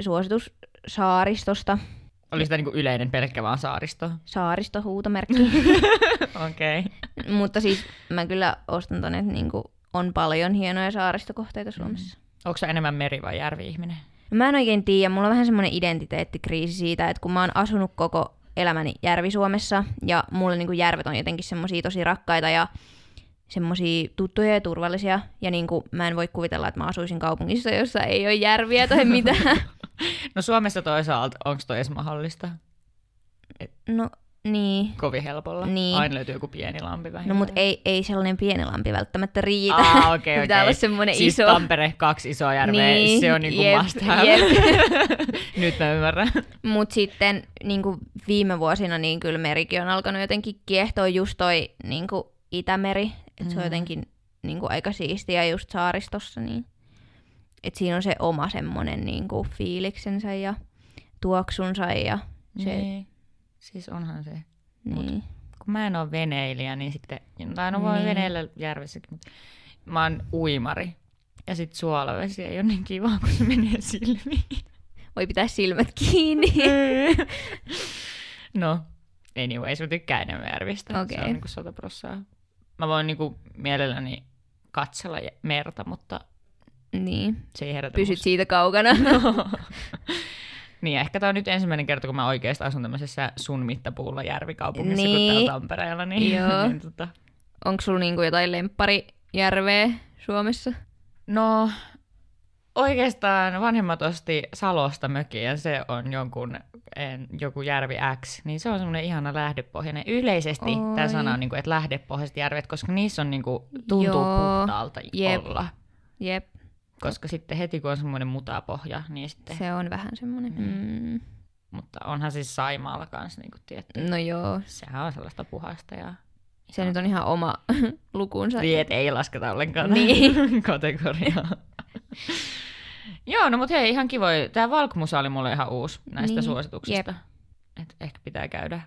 Speaker 2: suositus saaristosta.
Speaker 1: Oli sitä niinku yleinen pelkkä vaan saaristo?
Speaker 2: Saaristo, huutomerkki.
Speaker 1: Okei. Okay.
Speaker 2: Mutta siis mä kyllä ostan tonne, että niinku on paljon hienoja saaristokohteita Suomessa.
Speaker 1: Onko se enemmän meri- vai järvi-ihminen?
Speaker 2: No mä en oikein tiedä, mulla on vähän semmoinen identiteettikriisi siitä, että kun mä oon asunut koko elämäni Järvi-Suomessa ja mulle niinku järvet on jotenkin semmosia tosi rakkaita ja semmosia tuttuja ja turvallisia ja niinku mä en voi kuvitella, että mä asuisin kaupungissa, jossa ei ole järviä tai mitään.
Speaker 1: No Suomessa toisaalta, onko toi edes mahdollista?
Speaker 2: no niin.
Speaker 1: Kovin helpolla.
Speaker 2: Niin.
Speaker 1: Aina löytyy joku pieni lampi
Speaker 2: No
Speaker 1: vähintään.
Speaker 2: mut ei, ei sellainen pieni lampi välttämättä riitä.
Speaker 1: Aa, okei,
Speaker 2: Pitää
Speaker 1: okei.
Speaker 2: olla semmoinen
Speaker 1: siis
Speaker 2: iso.
Speaker 1: Tampere, kaksi isoa järveä,
Speaker 2: Niin,
Speaker 1: se on niinku
Speaker 2: jep,
Speaker 1: must have.
Speaker 2: jep.
Speaker 1: Nyt mä ymmärrän.
Speaker 2: Mut sitten niin viime vuosina niin kyllä merikin on alkanut jotenkin kiehtoa just toi niin Itämeri. Että se on
Speaker 1: Mm.
Speaker 2: jotenkin niin aika siistiä just saaristossa. Niin. Et siinä on se oma semmonen niin fiiliksensä ja tuoksunsa ja se,
Speaker 1: Niin. Siis onhan se.
Speaker 2: niin.
Speaker 1: Kun mä en ole veneilijä, niin sitten, tai no voi
Speaker 2: Niin.
Speaker 1: veneillä järvessäkin, mutta mä oon uimari. Ja sit suolavesi ei ole niin kiva, kun se menee silmiin.
Speaker 2: Voi pitää silmät kiinni.
Speaker 1: no, anyways, mä tykkään enemmän järvistä. Se
Speaker 2: Okei.
Speaker 1: on niinku sata prossaa. Mä voin niinku mielelläni katsella merta, mutta
Speaker 2: niin.
Speaker 1: se ei herätä
Speaker 2: Pysyt
Speaker 1: musta-
Speaker 2: siitä kaukana.
Speaker 1: Niin, ehkä tää on nyt ensimmäinen kerta, kun mä oikeasti asun tämmöisessä sun mittapuulla järvikaupungissa
Speaker 2: Niin.
Speaker 1: kuin täällä Tampereella. Niin,
Speaker 2: Joo.
Speaker 1: niin tota,
Speaker 2: Onko sulla niinku jotain lempparijärveä Suomessa?
Speaker 1: No, oikeastaan vanhemmat osti Salosta mökin ja se on jonkun, en, joku järvi X, niin se on semmoinen ihana lähdepohjainen. Yleisesti
Speaker 2: Oi.
Speaker 1: tämä sana on, niin kuin, että lähdepohjaiset järvet, koska niissä on niin kuin, tuntuu
Speaker 2: Joo,
Speaker 1: puhtaalta
Speaker 2: jep.
Speaker 1: olla.
Speaker 2: Jep,
Speaker 1: Koska sitten heti kun on semmoinen mutapohja, niin sitten,
Speaker 2: se on vähän semmoinen.
Speaker 1: Niin.
Speaker 2: Mm.
Speaker 1: mutta onhan siis Saimaalla kanssa niin kuin tietty.
Speaker 2: No joo,
Speaker 1: Sehän on sellaista puhasta ja
Speaker 2: se nyt on ihan oma lukunsa.
Speaker 1: Niin, ei lasketa ollenkaan
Speaker 2: Niin.
Speaker 1: kategoriaa. Joo, no mut hei, ihan kivoja. Tää Valkmusa oli mulle ihan uusi näistä
Speaker 2: Niin,
Speaker 1: suosituksista. Et ehkä pitää käydä.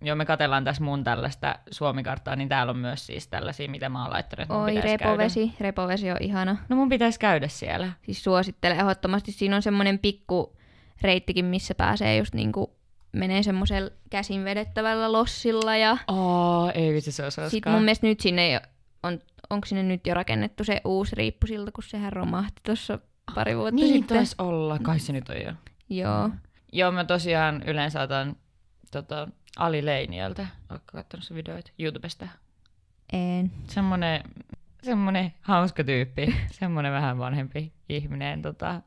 Speaker 1: Joo, me katellaan tässä mun tällaista Suomikarttaa, niin täällä on myös siis tällaisia, mitä mä oon laittanut,
Speaker 2: Oi, repovesi. Repovesi on ihana.
Speaker 1: Käydä. No mun pitäisi käydä siellä.
Speaker 2: Siis suosittelen ehdottomasti. Siinä on semmoinen pikku reittikin, missä pääsee just niinku menee semmoisella käsin vedettävällä lossilla. Ja
Speaker 1: Oh, ei vitsi, se olisi
Speaker 2: sit mun mielestä nyt sinne on, onko sinne nyt jo rakennettu se uusi riippusilta, kun sehän romahti tuossa pari vuotta
Speaker 1: Niin
Speaker 2: sitten.
Speaker 1: taisi olla, kai se nyt on jo.
Speaker 2: Joo.
Speaker 1: Joo, mä tosiaan yleensä otan tota, Ali Leiniöltä. Oletko katsonut se videoita YouTubesta?
Speaker 2: En.
Speaker 1: semmonen, semmonen hauska tyyppi, semmonen vähän vanhempi ihminen tota,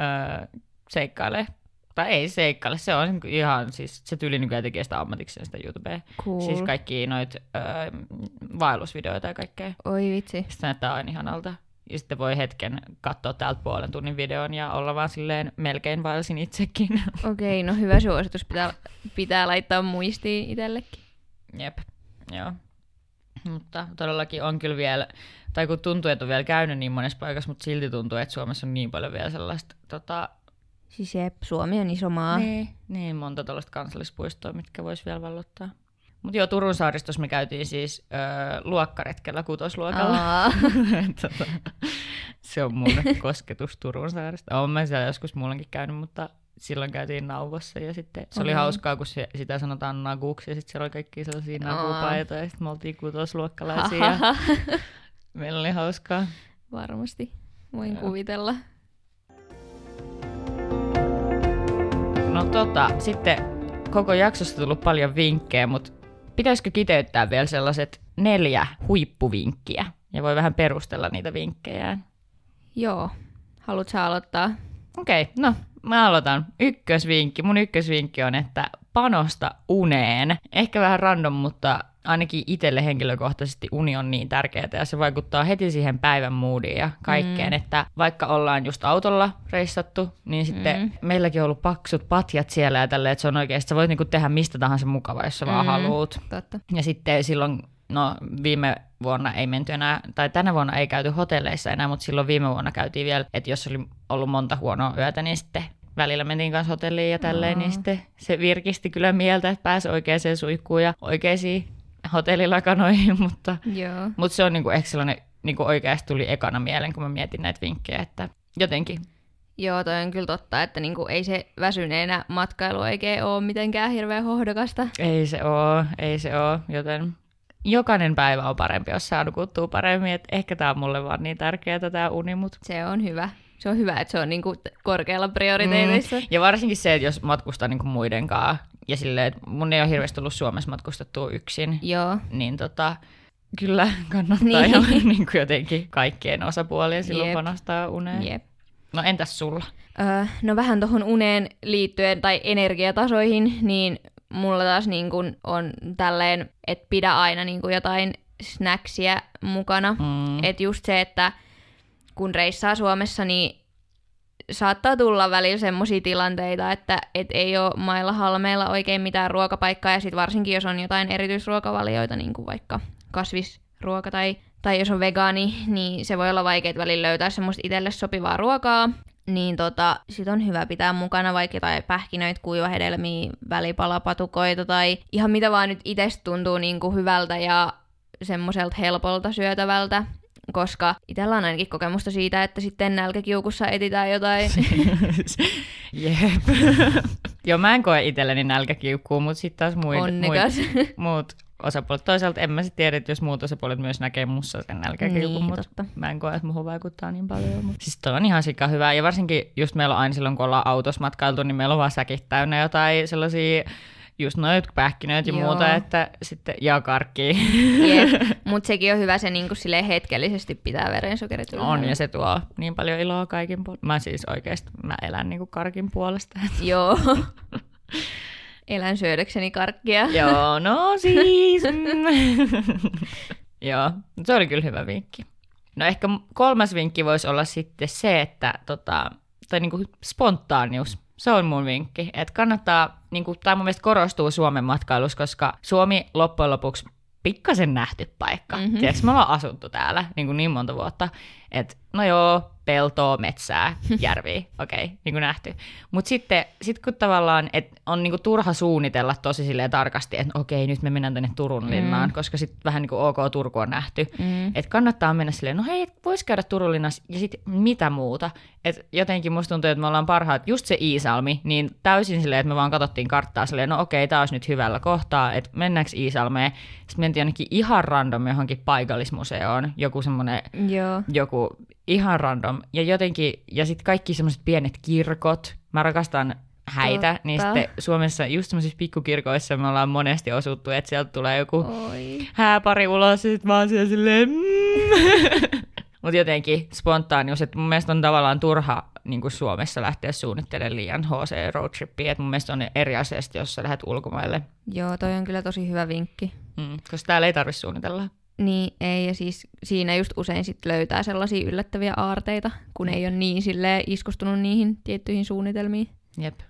Speaker 1: öö, seikkailee. Tai ei seikkaile, se on ihan, siis se tyyli nykyään tekee sitä ammatikseen sitä YouTubea.
Speaker 2: Cool.
Speaker 1: Siis kaikki noit öö, vaellusvideoita ja kaikkea.
Speaker 2: Oi vitsi.
Speaker 1: Sitten näyttää aina ihanalta. Ja sitten voi hetken katsoa täältä puolen tunnin videon ja olla vaan silleen melkein vaelsin itsekin.
Speaker 2: Okei, no hyvä suositus. Pitää, pitää laittaa muistiin itsellekin.
Speaker 1: Jep, joo. Mutta todellakin on kyllä vielä, tai kun tuntuu, että on vielä käynyt niin monessa paikassa, mutta silti tuntuu, että Suomessa on niin paljon vielä sellaista, tota,
Speaker 2: Siis jep, Suomi on iso maa.
Speaker 1: niin, niin monta tällaista kansallispuistoa, mitkä vois vielä vallottaa. Mutta joo, Turun saaristossa me käytiin siis öö, luokkaretkellä kutosluokalla. Tota, se on mun kosketus Turun saarista. Olen mä siellä joskus muullakin käynyt, mutta silloin käytiin nauvossa ja sitten se oli
Speaker 2: Okei.
Speaker 1: hauskaa, kun se, sitä sanotaan naguksi ja sitten siellä oli kaikki sellaisia nagupaitoja ja sitten me oltiin kutosluokkalaisia ja meillä oli hauskaa.
Speaker 2: Varmasti. Voin
Speaker 1: Joo.
Speaker 2: kuvitella.
Speaker 1: No tota, sitten koko jaksosta tullut paljon vinkkejä, mutta pitäisikö kiteyttää vielä sellaiset neljä huippuvinkkiä? Ja voi vähän perustella niitä vinkkejä.
Speaker 2: Joo. Haluatko aloittaa?
Speaker 1: Okei, okay, no mä aloitan. Ykkösvinkki. Mun ykkösvinkki on, että panosta uneen. Ehkä vähän random, mutta ainakin itselle henkilökohtaisesti uni on niin tärkeää ja se vaikuttaa heti siihen päivän moodiin ja kaikkeen, mm. että vaikka ollaan just autolla reissattu, niin sitten mm. meilläkin on ollut paksut patjat siellä ja tälleen, että se on oikeasti, sä voit niinku tehdä mistä tahansa mukavaa, jos sä mm. vaan haluut.
Speaker 2: Totta.
Speaker 1: Ja sitten silloin, no viime vuonna ei menty enää, tai tänä vuonna ei käyty hotelleissa enää, mutta silloin viime vuonna käytiin vielä, että jos oli ollut monta huonoa yötä, niin sitten välillä mentiin kanssa hotelliin ja tälleen, no. niin sitten se virkisti kyllä mieltä, että pääsi oikeaan suihkuun ja oikeisiin hotellilakanoihin, mutta,
Speaker 2: Joo.
Speaker 1: mutta se on niinku ehkä sellainen, niinku oikeasti tuli ekana mieleen, kun mä mietin näitä vinkkejä, että jotenkin.
Speaker 2: Joo, toi on kyllä totta, että niinku ei se väsyneenä matkailu oikein ole mitenkään hirveän hohdokasta.
Speaker 1: Ei se oo, ei se oo, joten jokainen päivä on parempi, jos saa nukuttua paremmin, että ehkä tämä on mulle vaan niin tärkeää tämä uni, mutta...
Speaker 2: Se on hyvä. Se on hyvä, että se on niinku korkealla prioriteeteissa. Mm.
Speaker 1: Ja varsinkin se, että jos matkustaa niinku muiden kanssa, ja silleen, että mun ei ole hirveästi tullut Suomessa matkustettua yksin,
Speaker 2: Joo.
Speaker 1: niin tota, kyllä kannattaa niin. ihan niin kuin jotenkin kaikkien osapuolien silloin Jep. panostaa uneen.
Speaker 2: Jep.
Speaker 1: No entäs sulla?
Speaker 2: Öö, no vähän tuohon uneen liittyen tai energiatasoihin, niin mulla taas niin kun on tälleen, että pidä aina niin kuin jotain snacksia mukana.
Speaker 1: Mm.
Speaker 2: Että just se, että kun reissaa Suomessa, niin saattaa tulla välillä semmoisia tilanteita, että et ei ole mailla halmeilla oikein mitään ruokapaikkaa, ja sitten varsinkin jos on jotain erityisruokavalioita, niin kuin vaikka kasvisruoka tai, tai jos on vegaani, niin se voi olla vaikea välillä löytää semmoista itselle sopivaa ruokaa, niin tota, sit on hyvä pitää mukana vaikka jotain pähkinöitä, kuivahedelmiä, välipalapatukoita tai ihan mitä vaan nyt itsestä tuntuu niin kuin hyvältä ja semmoiselta helpolta syötävältä koska itsellä on ainakin kokemusta siitä, että sitten nälkäkiukussa etitään jotain.
Speaker 1: Jep. Joo, mä en koe itselleni nälkäkiukkuu, mutta sitten taas muid, muid, muut osapuolet. Toisaalta en mä sitten tiedä, että jos muut osapuolet myös näkee mussa sen nälkäkiukun, niin, mutta totta. mä en koe, että muuhun vaikuttaa niin paljon. Mutta... Siis toi on ihan sika hyvä. Ja varsinkin just meillä on aina silloin, kun ollaan autossa matkailtu, niin meillä on vaan säkit täynnä jotain sellaisia just noit pähkinöitä ja Joo. muuta, että sitten ja karkki.
Speaker 2: mutta sekin on hyvä se niin kuin hetkellisesti pitää verensokerit
Speaker 1: ylhäällä. On ja se tuo niin paljon iloa kaikin puolesta. Mä siis oikeasti, mä elän niin kuin karkin puolesta.
Speaker 2: Joo. Elän syödäkseni karkkia.
Speaker 1: Joo, no siis. Joo, se oli kyllä hyvä vinkki. No ehkä kolmas vinkki voisi olla sitten se, että tota, tai niin kuin spontaanius. Se on mun vinkki, että kannattaa, niin kuin, tämä mun mielestä korostuu Suomen matkailussa, koska Suomi loppujen lopuksi pikkasen nähty paikka. Mm-hmm. Tiedätkö, me ollaan asuttu täällä niin, kuin niin monta vuotta, että no joo, peltoa, metsää, järviä, okei, okay, niin kuin nähty. Mutta sitten sit kun tavallaan, että on niin kuin turha suunnitella tosi silleen tarkasti, että okei, nyt me mennään tänne Turun linnaan, mm. koska sitten vähän niin kuin ok, Turku on nähty. Mm. Että kannattaa mennä silleen, no hei, vois käydä Turun linnassa ja sitten mitä muuta. Et jotenkin musta tuntuu, että me ollaan parhaat, just se Iisalmi, niin täysin silleen, että me vaan katsottiin karttaa silleen, no okei, tää olisi nyt hyvällä kohtaa, että mennäänkö Iisalmeen. Sitten mentiin ainakin ihan random johonkin paikallismuseoon, joku semmoinen, joku ihan random. Ja jotenkin, ja sitten kaikki semmoiset pienet kirkot, mä rakastan häitä, Totta. niin sitten Suomessa just semmoisissa pikkukirkoissa me ollaan monesti osuttu, että sieltä tulee joku Oi. hääpari ulos, ja sitten vaan siellä silleen, mm. Mutta jotenkin spontaanius, että mun mielestä on tavallaan turha niin kuin Suomessa lähteä suunnittelemaan liian HC roadtrippiä, että mun mielestä on eri asia, jos sä lähdet ulkomaille.
Speaker 2: Joo, toi on kyllä tosi hyvä vinkki.
Speaker 1: Mm, koska täällä ei tarvitse suunnitella.
Speaker 2: Niin, ei, ja siis siinä just usein sit löytää sellaisia yllättäviä aarteita, kun ei ole niin sille iskostunut niihin tiettyihin suunnitelmiin.
Speaker 1: Jep,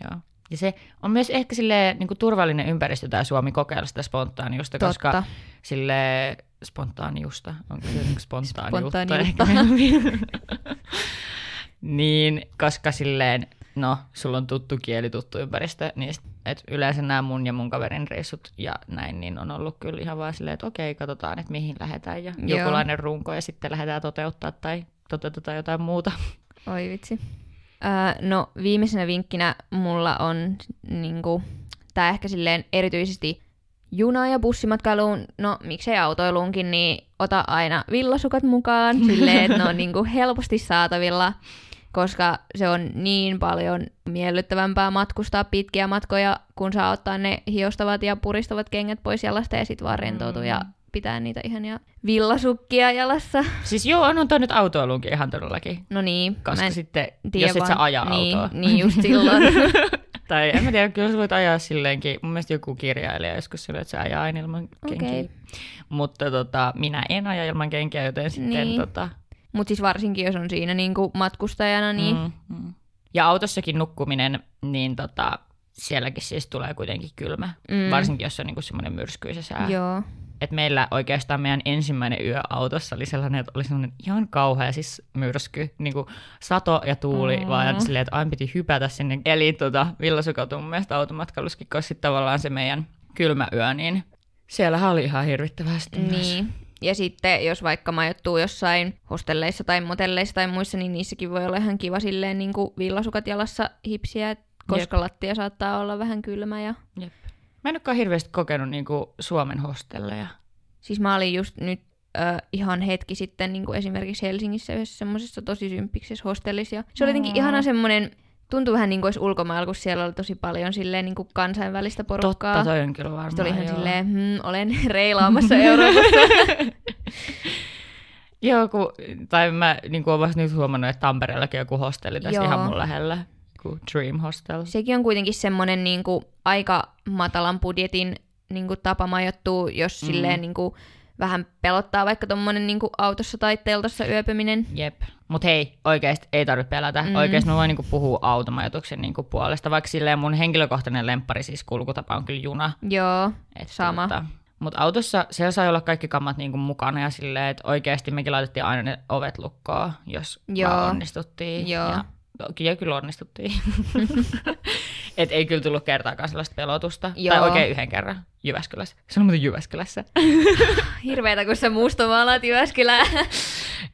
Speaker 1: joo. Ja se on myös ehkä sille niin kuin turvallinen ympäristö tämä Suomi kokeilla sitä spontaaniusta, Totta. koska sille spontaaniusta, onko se niin spontaaniutta? niin, koska silleen no, sulla on tuttu kieli, tuttu ympäristö, niin et yleensä nämä mun ja mun kaverin reissut ja näin, niin on ollut kyllä ihan vaan silleen, että okei, katsotaan, että mihin lähdetään ja Joo. jokulainen runko ja sitten lähdetään toteuttaa tai toteutetaan jotain muuta.
Speaker 2: Oi vitsi. Öö, no viimeisenä vinkkinä mulla on niinku, tää ehkä silleen erityisesti juna- ja bussimatkailuun, no miksei autoiluunkin, niin ota aina villasukat mukaan, silleen, että ne on niinku helposti saatavilla koska se on niin paljon miellyttävämpää matkustaa pitkiä matkoja, kun saa ottaa ne hiostavat ja puristavat kengät pois jalasta ja sitten vaan rentoutua mm. ja pitää niitä ihania villasukkia jalassa.
Speaker 1: Siis joo, on, toi nyt autoiluunkin ihan todellakin.
Speaker 2: No niin.
Speaker 1: Koska sitten, jos et sä aja
Speaker 2: niin,
Speaker 1: autoa.
Speaker 2: Niin just silloin.
Speaker 1: tai en mä tiedä, kyllä sä voit ajaa silleenkin. Mun mielestä joku kirjailija joskus sanoi, että se ajaa aina ilman kenkiä.
Speaker 2: Okei.
Speaker 1: Mutta tota, minä en aja ilman kenkiä, joten sitten
Speaker 2: Niin.
Speaker 1: tota,
Speaker 2: Mutta siis varsinkin, jos on siinä niinku matkustajana, niin
Speaker 1: Mm, mm. Ja autossakin nukkuminen, niin tota, sielläkin siis tulee kuitenkin kylmä.
Speaker 2: Mm.
Speaker 1: Varsinkin, jos on niinku semmoinen myrskyisä sää.
Speaker 2: joo.
Speaker 1: Et meillä oikeastaan meidän ensimmäinen yö autossa oli sellainen, että oli sellainen ihan kauhea siis myrsky. Niinku sato ja tuuli,
Speaker 2: Mm.
Speaker 1: vaan silleen, että aina piti hypätä sinne. Eli tota, villasukat on mun mielestä automatkailuskin, koska sitten tavallaan se meidän kylmä yö, niin siellähän oli ihan hirvittävästi myös.
Speaker 2: Niin. Ja sitten jos vaikka majoittuu jossain hostelleissa tai motelleissa tai muissa, niin niissäkin voi olla ihan kiva silleen niin kuin villasukat jalassa hipsiä, koska lattia saattaa olla vähän kylmä. Ja...
Speaker 1: Jep. Mä en olekaan hirveästi kokenut niinku Suomen hostelleja.
Speaker 2: Siis mä olin just nyt ö, ihan hetki sitten niin kuin esimerkiksi Helsingissä yhdessä semmoisessa tosi symppiksessä hostellissa. Se oli jotenkin
Speaker 1: Mm.
Speaker 2: ihana semmoinen, tuntui vähän niin kuin olisi ulkomailla, kun siellä oli tosi paljon silleen niin kuin kansainvälistä porukkaa.
Speaker 1: Totta, toi on kyllä varmaan.
Speaker 2: Sitten oli ihan
Speaker 1: joo.
Speaker 2: silleen, hmm, olen reilaamassa Euroopassa.
Speaker 1: Joo, kun, tai mä niin olen vasta nyt huomannut, että Tampereellakin joku hostelli tässä
Speaker 2: Joo.
Speaker 1: ihan mun lähellä. Joku Dream Hostel.
Speaker 2: Sekin on kuitenkin semmoinen niin kuin, aika matalan budjetin niin kuin, tapa majoittua, jos. Mm. silleen niin kuin, vähän pelottaa vaikka tuommoinen niin autossa tai teltassa yöpyminen.
Speaker 1: Jep. Mut hei, oikeesti ei tarvitse pelätä.
Speaker 2: Mm.
Speaker 1: Oikeesti mä voin niinku puhua automajoituksen niinku puolesta, vaikka silleen mun henkilökohtainen lemppari siis kulkutapa on kyllä juna.
Speaker 2: Joo,
Speaker 1: Et
Speaker 2: Sama.
Speaker 1: Tota, mutta autossa siellä sai olla kaikki kammat niinku mukana ja silleen, että oikeasti mekin laitettiin aina ne ovet lukkoon, jos
Speaker 2: Joo.
Speaker 1: onnistuttiin.
Speaker 2: Joo.
Speaker 1: Ja, ja kyllä onnistuttiin. Et ei kyllä tullut kertaakaan sellaista pelotusta.
Speaker 2: Joo.
Speaker 1: Tai oikein yhden kerran Jyväskylässä. Se on muuten Jyväskylässä.
Speaker 2: hirveetä kun sä mustamaalaat Jyväskylää.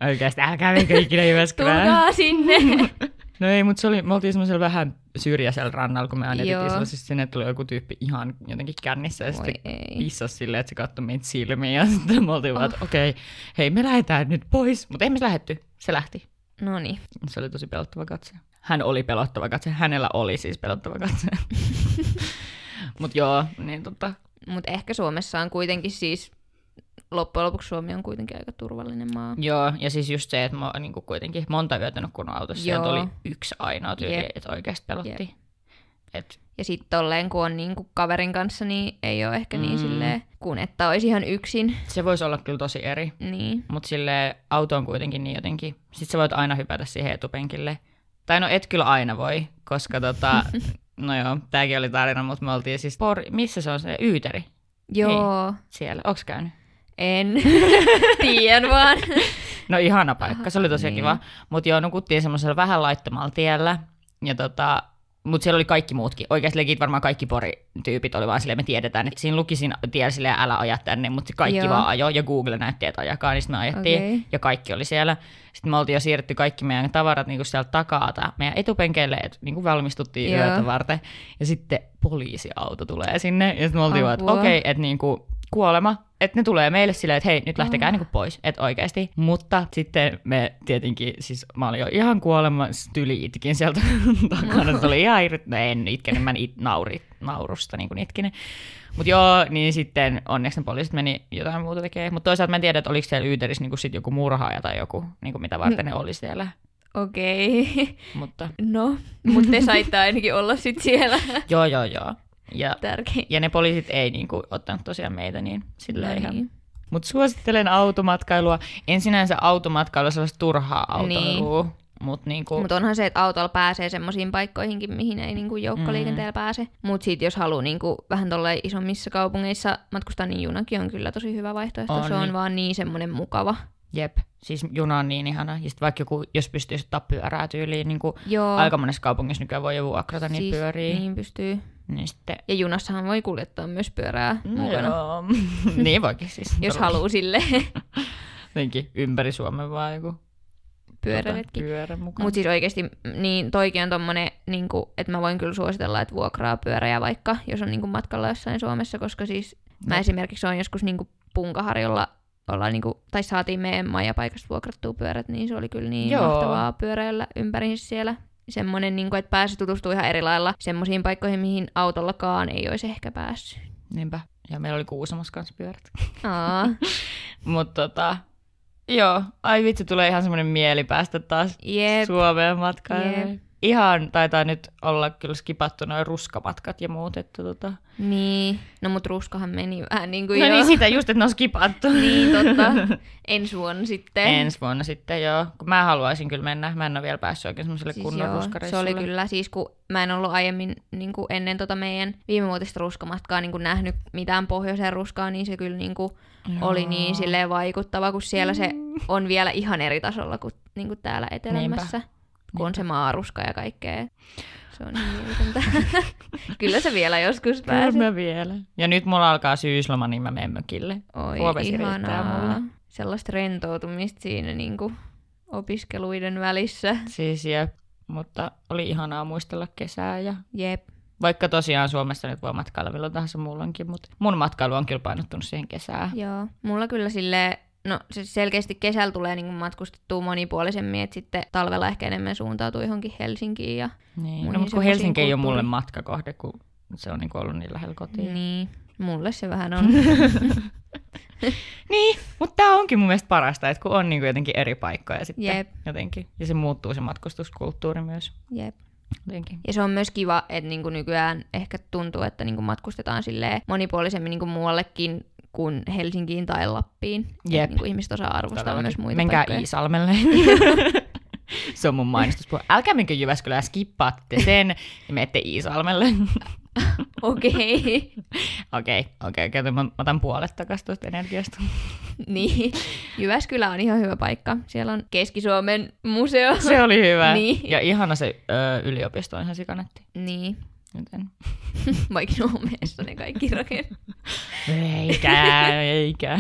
Speaker 1: Oikeasti, älkää menkö ikinä Jyväskylään.
Speaker 2: Tulkaa sinne.
Speaker 1: No ei, mutta se oli, me oltiin semmoisella vähän syrjäisellä rannalla, kun me aina sellaisessa, sinne tuli joku tyyppi ihan jotenkin kännissä ja
Speaker 2: Voi
Speaker 1: sitten
Speaker 2: ei.
Speaker 1: pissasi silleen, että se katsoi meitä silmiin ja sitten me oltiin oh. vaan, että okei, okay, hei me lähdetään nyt pois, mutta ei me lähetty, se lähti.
Speaker 2: No niin.
Speaker 1: Se oli tosi pelottava katse. Hän oli pelottava katse, hänellä oli siis pelottava katse. mutta joo, niin tota,
Speaker 2: Mutta ehkä Suomessa on kuitenkin siis, loppujen lopuksi Suomi on kuitenkin aika turvallinen maa.
Speaker 1: joo, ja siis just se, että mä oon niin kuitenkin monta yötä nukkunut autossa, ja
Speaker 2: Joo.
Speaker 1: oli yksi ainoa tyyli,
Speaker 2: Jep.
Speaker 1: että oikeasti pelotti.
Speaker 2: Jep.
Speaker 1: Et,
Speaker 2: Ja sitten tolleen, kun on niinku kaverin kanssa, niin ei ole ehkä niin
Speaker 1: Mm.
Speaker 2: silleen, kun että olisi ihan yksin.
Speaker 1: se voisi olla kyllä tosi eri.
Speaker 2: Niin.
Speaker 1: Mutta sille auto on kuitenkin niin jotenkin, sit sä voit aina hypätä siihen etupenkille. Tai no et kyllä aina voi, koska tota, no joo, tääkin oli tarina, mutta me oltiin siis, por, missä se on se Yyteri
Speaker 2: Joo,
Speaker 1: siellä, onks käynyt?
Speaker 2: en. Tiedän vaan.
Speaker 1: No ihana paikka, se oli tosi
Speaker 2: niin.
Speaker 1: kiva. Mutta joo, nukuttiin semmoisella vähän laittomalla tiellä. Ja tota, mutta siellä oli kaikki muutkin. Oikeasti legit varmaan kaikki porityypit oli vaan silleen, me tiedetään, että siinä luki siinä tiellä silleen, älä aja tänne, mutta kaikki
Speaker 2: Joo.
Speaker 1: vaan ajo ja Google näytti, että ajakaa, niin sitten me ajettiin
Speaker 2: Okei.
Speaker 1: ja kaikki oli siellä. Sitten me oltiin jo siirretty kaikki meidän tavarat niinku sieltä takaa tai meidän etupenkeille, että niinku valmistuttiin
Speaker 2: Joo.
Speaker 1: yötä varten. Ja sitten poliisiauto tulee sinne ja sitten me oltiin vaan, että
Speaker 2: Apua.
Speaker 1: okei, että niinku kuolema, että ne tulee meille silleen, että hei, nyt lähtekää
Speaker 2: Oh.
Speaker 1: niinku pois, että oikeasti. Mutta sitten me tietenkin, siis mä olin jo ihan kuolema, tyli itkin sieltä takana, se oli ihan irrit, no en itkenyt, mä it, nauri, naurusta niin kuin itkinen. Mutta joo, niin sitten onneksi ne poliisit meni jotain muuta tekemään. Mutta toisaalta mä en tiedä, että oliko siellä Yyterissä niinku sit joku murhaaja tai joku, niinku mitä varten ne oli siellä.
Speaker 2: Okei.
Speaker 1: Mutta
Speaker 2: No, mutta te saitte ainakin olla sit siellä.
Speaker 1: joo, joo, joo. Ja,
Speaker 2: Tärkein.
Speaker 1: ja ne poliisit ei niinku ottanut tosiaan meitä, niin sillä
Speaker 2: No
Speaker 1: ihan
Speaker 2: niin.
Speaker 1: Mutta suosittelen automatkailua. En sinänsä automatkailu sellaista turhaa autoilua, niin. mutta niinku,
Speaker 2: Mutta onhan se, että autolla pääsee semmoisiin paikkoihinkin, mihin ei niinku joukkoliikenteellä mm. pääse. Mutta sitten jos haluaa niinku vähän tolle isommissa kaupungeissa matkustaa, niin junakin on kyllä tosi hyvä vaihtoehto.
Speaker 1: On,
Speaker 2: se on
Speaker 1: niin.
Speaker 2: vaan niin semmoinen mukava.
Speaker 1: jep, siis juna on niin ihana. Ja sitten vaikka joku, jos pystyisi ottaa pyörää tyyliin, niin kuin aika monessa kaupungissa nykyään voi jo vuokrata niitä
Speaker 2: siis,
Speaker 1: pyöriä. Niin.
Speaker 2: Niin pystyy.
Speaker 1: Niin sitten,
Speaker 2: Ja junassahan voi kuljettaa myös pyörää
Speaker 1: no
Speaker 2: mukana,
Speaker 1: joo. niin voikin siis.
Speaker 2: jos haluaa sille
Speaker 1: Jotenkin ympäri Suomen vaan joku
Speaker 2: pyöräretki.
Speaker 1: tota, pyörä.
Speaker 2: Mutta siis oikeasti, niin toikin on tommonen, niinku, että mä voin kyllä suositella, että vuokraa pyöräjä vaikka, jos on niinku matkalla jossain Suomessa, koska siis mä
Speaker 1: Jep.
Speaker 2: esimerkiksi on joskus niinku Punkaharjolla ollaan niinku, tai saatiin meidän majapaikasta vuokrattua pyörät, niin se oli kyllä niin
Speaker 1: Joo.
Speaker 2: Joo. mahtavaa pyöräillä ympäri siellä. Semmoinen, niinku, että pääsi tutustumaan ihan eri lailla semmoisiin paikkoihin, mihin autollakaan ei olisi ehkä päässyt.
Speaker 1: Niinpä. Ja meillä oli Kuusamossa kanssa pyörät. Mutta tota, joo, ai vitsi, tulee ihan semmoinen mieli päästä taas
Speaker 2: jep,
Speaker 1: Suomeen matkailemaan.
Speaker 2: jep.
Speaker 1: Ihan taitaa nyt olla kyllä skipattu noin ruskamatkat ja muut. Että tota...
Speaker 2: Niin, no mut ruskahan meni vähän niin kuin
Speaker 1: No
Speaker 2: jo.
Speaker 1: niin, sitä just, että ne on skipattu.
Speaker 2: niin, totta. Ensi vuonna sitten.
Speaker 1: Ensi vuonna sitten joo. Kun mä haluaisin kyllä mennä. Mä en ole vielä päässyt oikein semmoiselle
Speaker 2: Siis
Speaker 1: kunnon
Speaker 2: joo, se
Speaker 1: ruskareissulle.
Speaker 2: oli kyllä, siis kun mä en ollut aiemmin niin kuin ennen tota meidän viimevuotista ruskamatkaa niin kuin nähnyt mitään pohjoiseen ruskaa, niin se kyllä niin kuin oli niin silleen vaikuttava, kun siellä se on vielä ihan eri tasolla kuin, niin kuin täällä etelämässä, kun on se maaruska ja kaikkea. Se on niin kyllä se vielä joskus
Speaker 1: Kyllä
Speaker 2: pääsee.
Speaker 1: mä vielä. Ja nyt mulla alkaa syysloma, niin mä menen mökille.
Speaker 2: Oi,
Speaker 1: riittää
Speaker 2: ihanaa.
Speaker 1: mulle.
Speaker 2: Sellaista rentoutumista siinä niin kuin opiskeluiden välissä.
Speaker 1: Siis jep. Mutta oli ihanaa muistella kesää ja
Speaker 2: Jep.
Speaker 1: vaikka tosiaan Suomessa nyt voi matkailla milloin tahansa muulloinkin, mutta mun matkailu on kyllä painottunut siihen kesään.
Speaker 2: Joo, mulla kyllä sille no se selkeästi kesällä tulee niin matkustettua monipuolisemmin, että sitten talvella ehkä enemmän suuntautuu johonkin Helsinkiin ja
Speaker 1: Niin. No, mutta kun Helsinki ei ole mulle
Speaker 2: kulttuuri-
Speaker 1: matkakohde, kun se on niin ollut niin lähellä kotiin.
Speaker 2: niin, mulle se vähän on.
Speaker 1: Niin, mutta tämä onkin mun mielestä parasta, että kun on niin jotenkin eri paikkoja sitten
Speaker 2: Jep.
Speaker 1: jotenkin. Ja se muuttuu se matkustuskulttuuri myös
Speaker 2: Jep.
Speaker 1: jotenkin.
Speaker 2: Ja se on myös kiva, että niinku nykyään ehkä tuntuu, että niinku matkustetaan silleen monipuolisemmin niinku muuallekin kuin Helsinkiin tai Lappiin.
Speaker 1: Jep.
Speaker 2: Niinku ihmiset osaa arvostaa
Speaker 1: Todellakin.
Speaker 2: myös muita
Speaker 1: Menkää
Speaker 2: paikkoja.
Speaker 1: Iisalmelle. se on mun mainostuspuhe. Älkää menkö Jyväskylään, skippaatte sen ja menette Iisalmelle.
Speaker 2: Okei.
Speaker 1: Okei, okei, okei. Mä otan puolet takaisin tuosta energiasta.
Speaker 2: niin. Jyväskylä on ihan hyvä paikka. Siellä on Keski-Suomen museo.
Speaker 1: Se oli hyvä.
Speaker 2: Niin.
Speaker 1: Ja ihana se ö, yliopisto on ihan sikanetti.
Speaker 2: niin.
Speaker 1: Joten...
Speaker 2: Vaikka Suomessa ne kaikki rakennut.
Speaker 1: Eikä, eikä.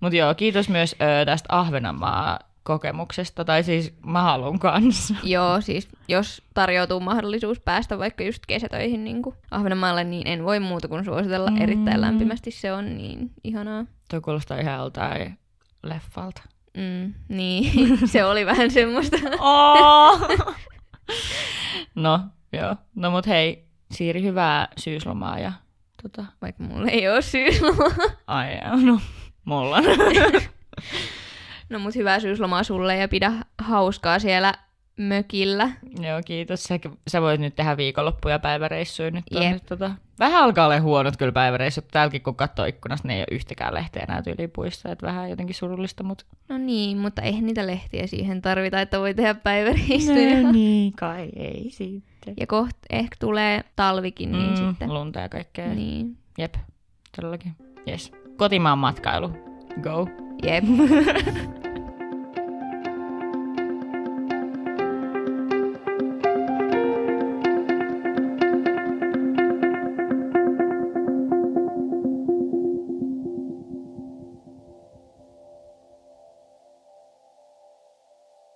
Speaker 1: Mutta joo, kiitos myös ö, tästä Ahvenanmaa kokemuksesta, tai siis mä haluan kanssa.
Speaker 2: Joo, siis jos tarjoutuu mahdollisuus päästä vaikka just kesätöihin niin Ahvenanmaalle, niin en voi muuta kuin suositella
Speaker 1: Mm.
Speaker 2: erittäin lämpimästi. Se on niin ihanaa.
Speaker 1: Toi kuulostaa ihan joltain leffalta.
Speaker 2: Mm, niin, se oli vähän semmoista.
Speaker 1: Oh! no, joo. No mut hei, Siiri, hyvää syyslomaa ja tota...
Speaker 2: Vaikka mulla ei ole syyslomaa.
Speaker 1: Ai no, mulla on.
Speaker 2: No mut hyvää syyslomaa sulle ja pidä hauskaa siellä mökillä.
Speaker 1: joo, kiitos. Sä, sä voit nyt tehdä viikonloppuja päiväreissuja nyt.
Speaker 2: Jep.
Speaker 1: Tonne, tota... Vähän alkaa olla huonot kyllä päiväreissut. Täälläkin kun katsoo ikkunasta, niin ei ole yhtäkään lehteä enää tyylipuissa. Että vähän jotenkin surullista, mutta...
Speaker 2: No niin, mutta eihän niitä lehtiä siihen tarvita, että voi tehdä päiväreissuja.
Speaker 1: No niin, kai ei sitten.
Speaker 2: Ja kohta ehkä tulee talvikin, niin
Speaker 1: mm,
Speaker 2: sitten.
Speaker 1: Lunta ja kaikkea.
Speaker 2: Niin.
Speaker 1: Jep, todellakin. Yes. Kotimaan matkailu. Go.
Speaker 2: Jep.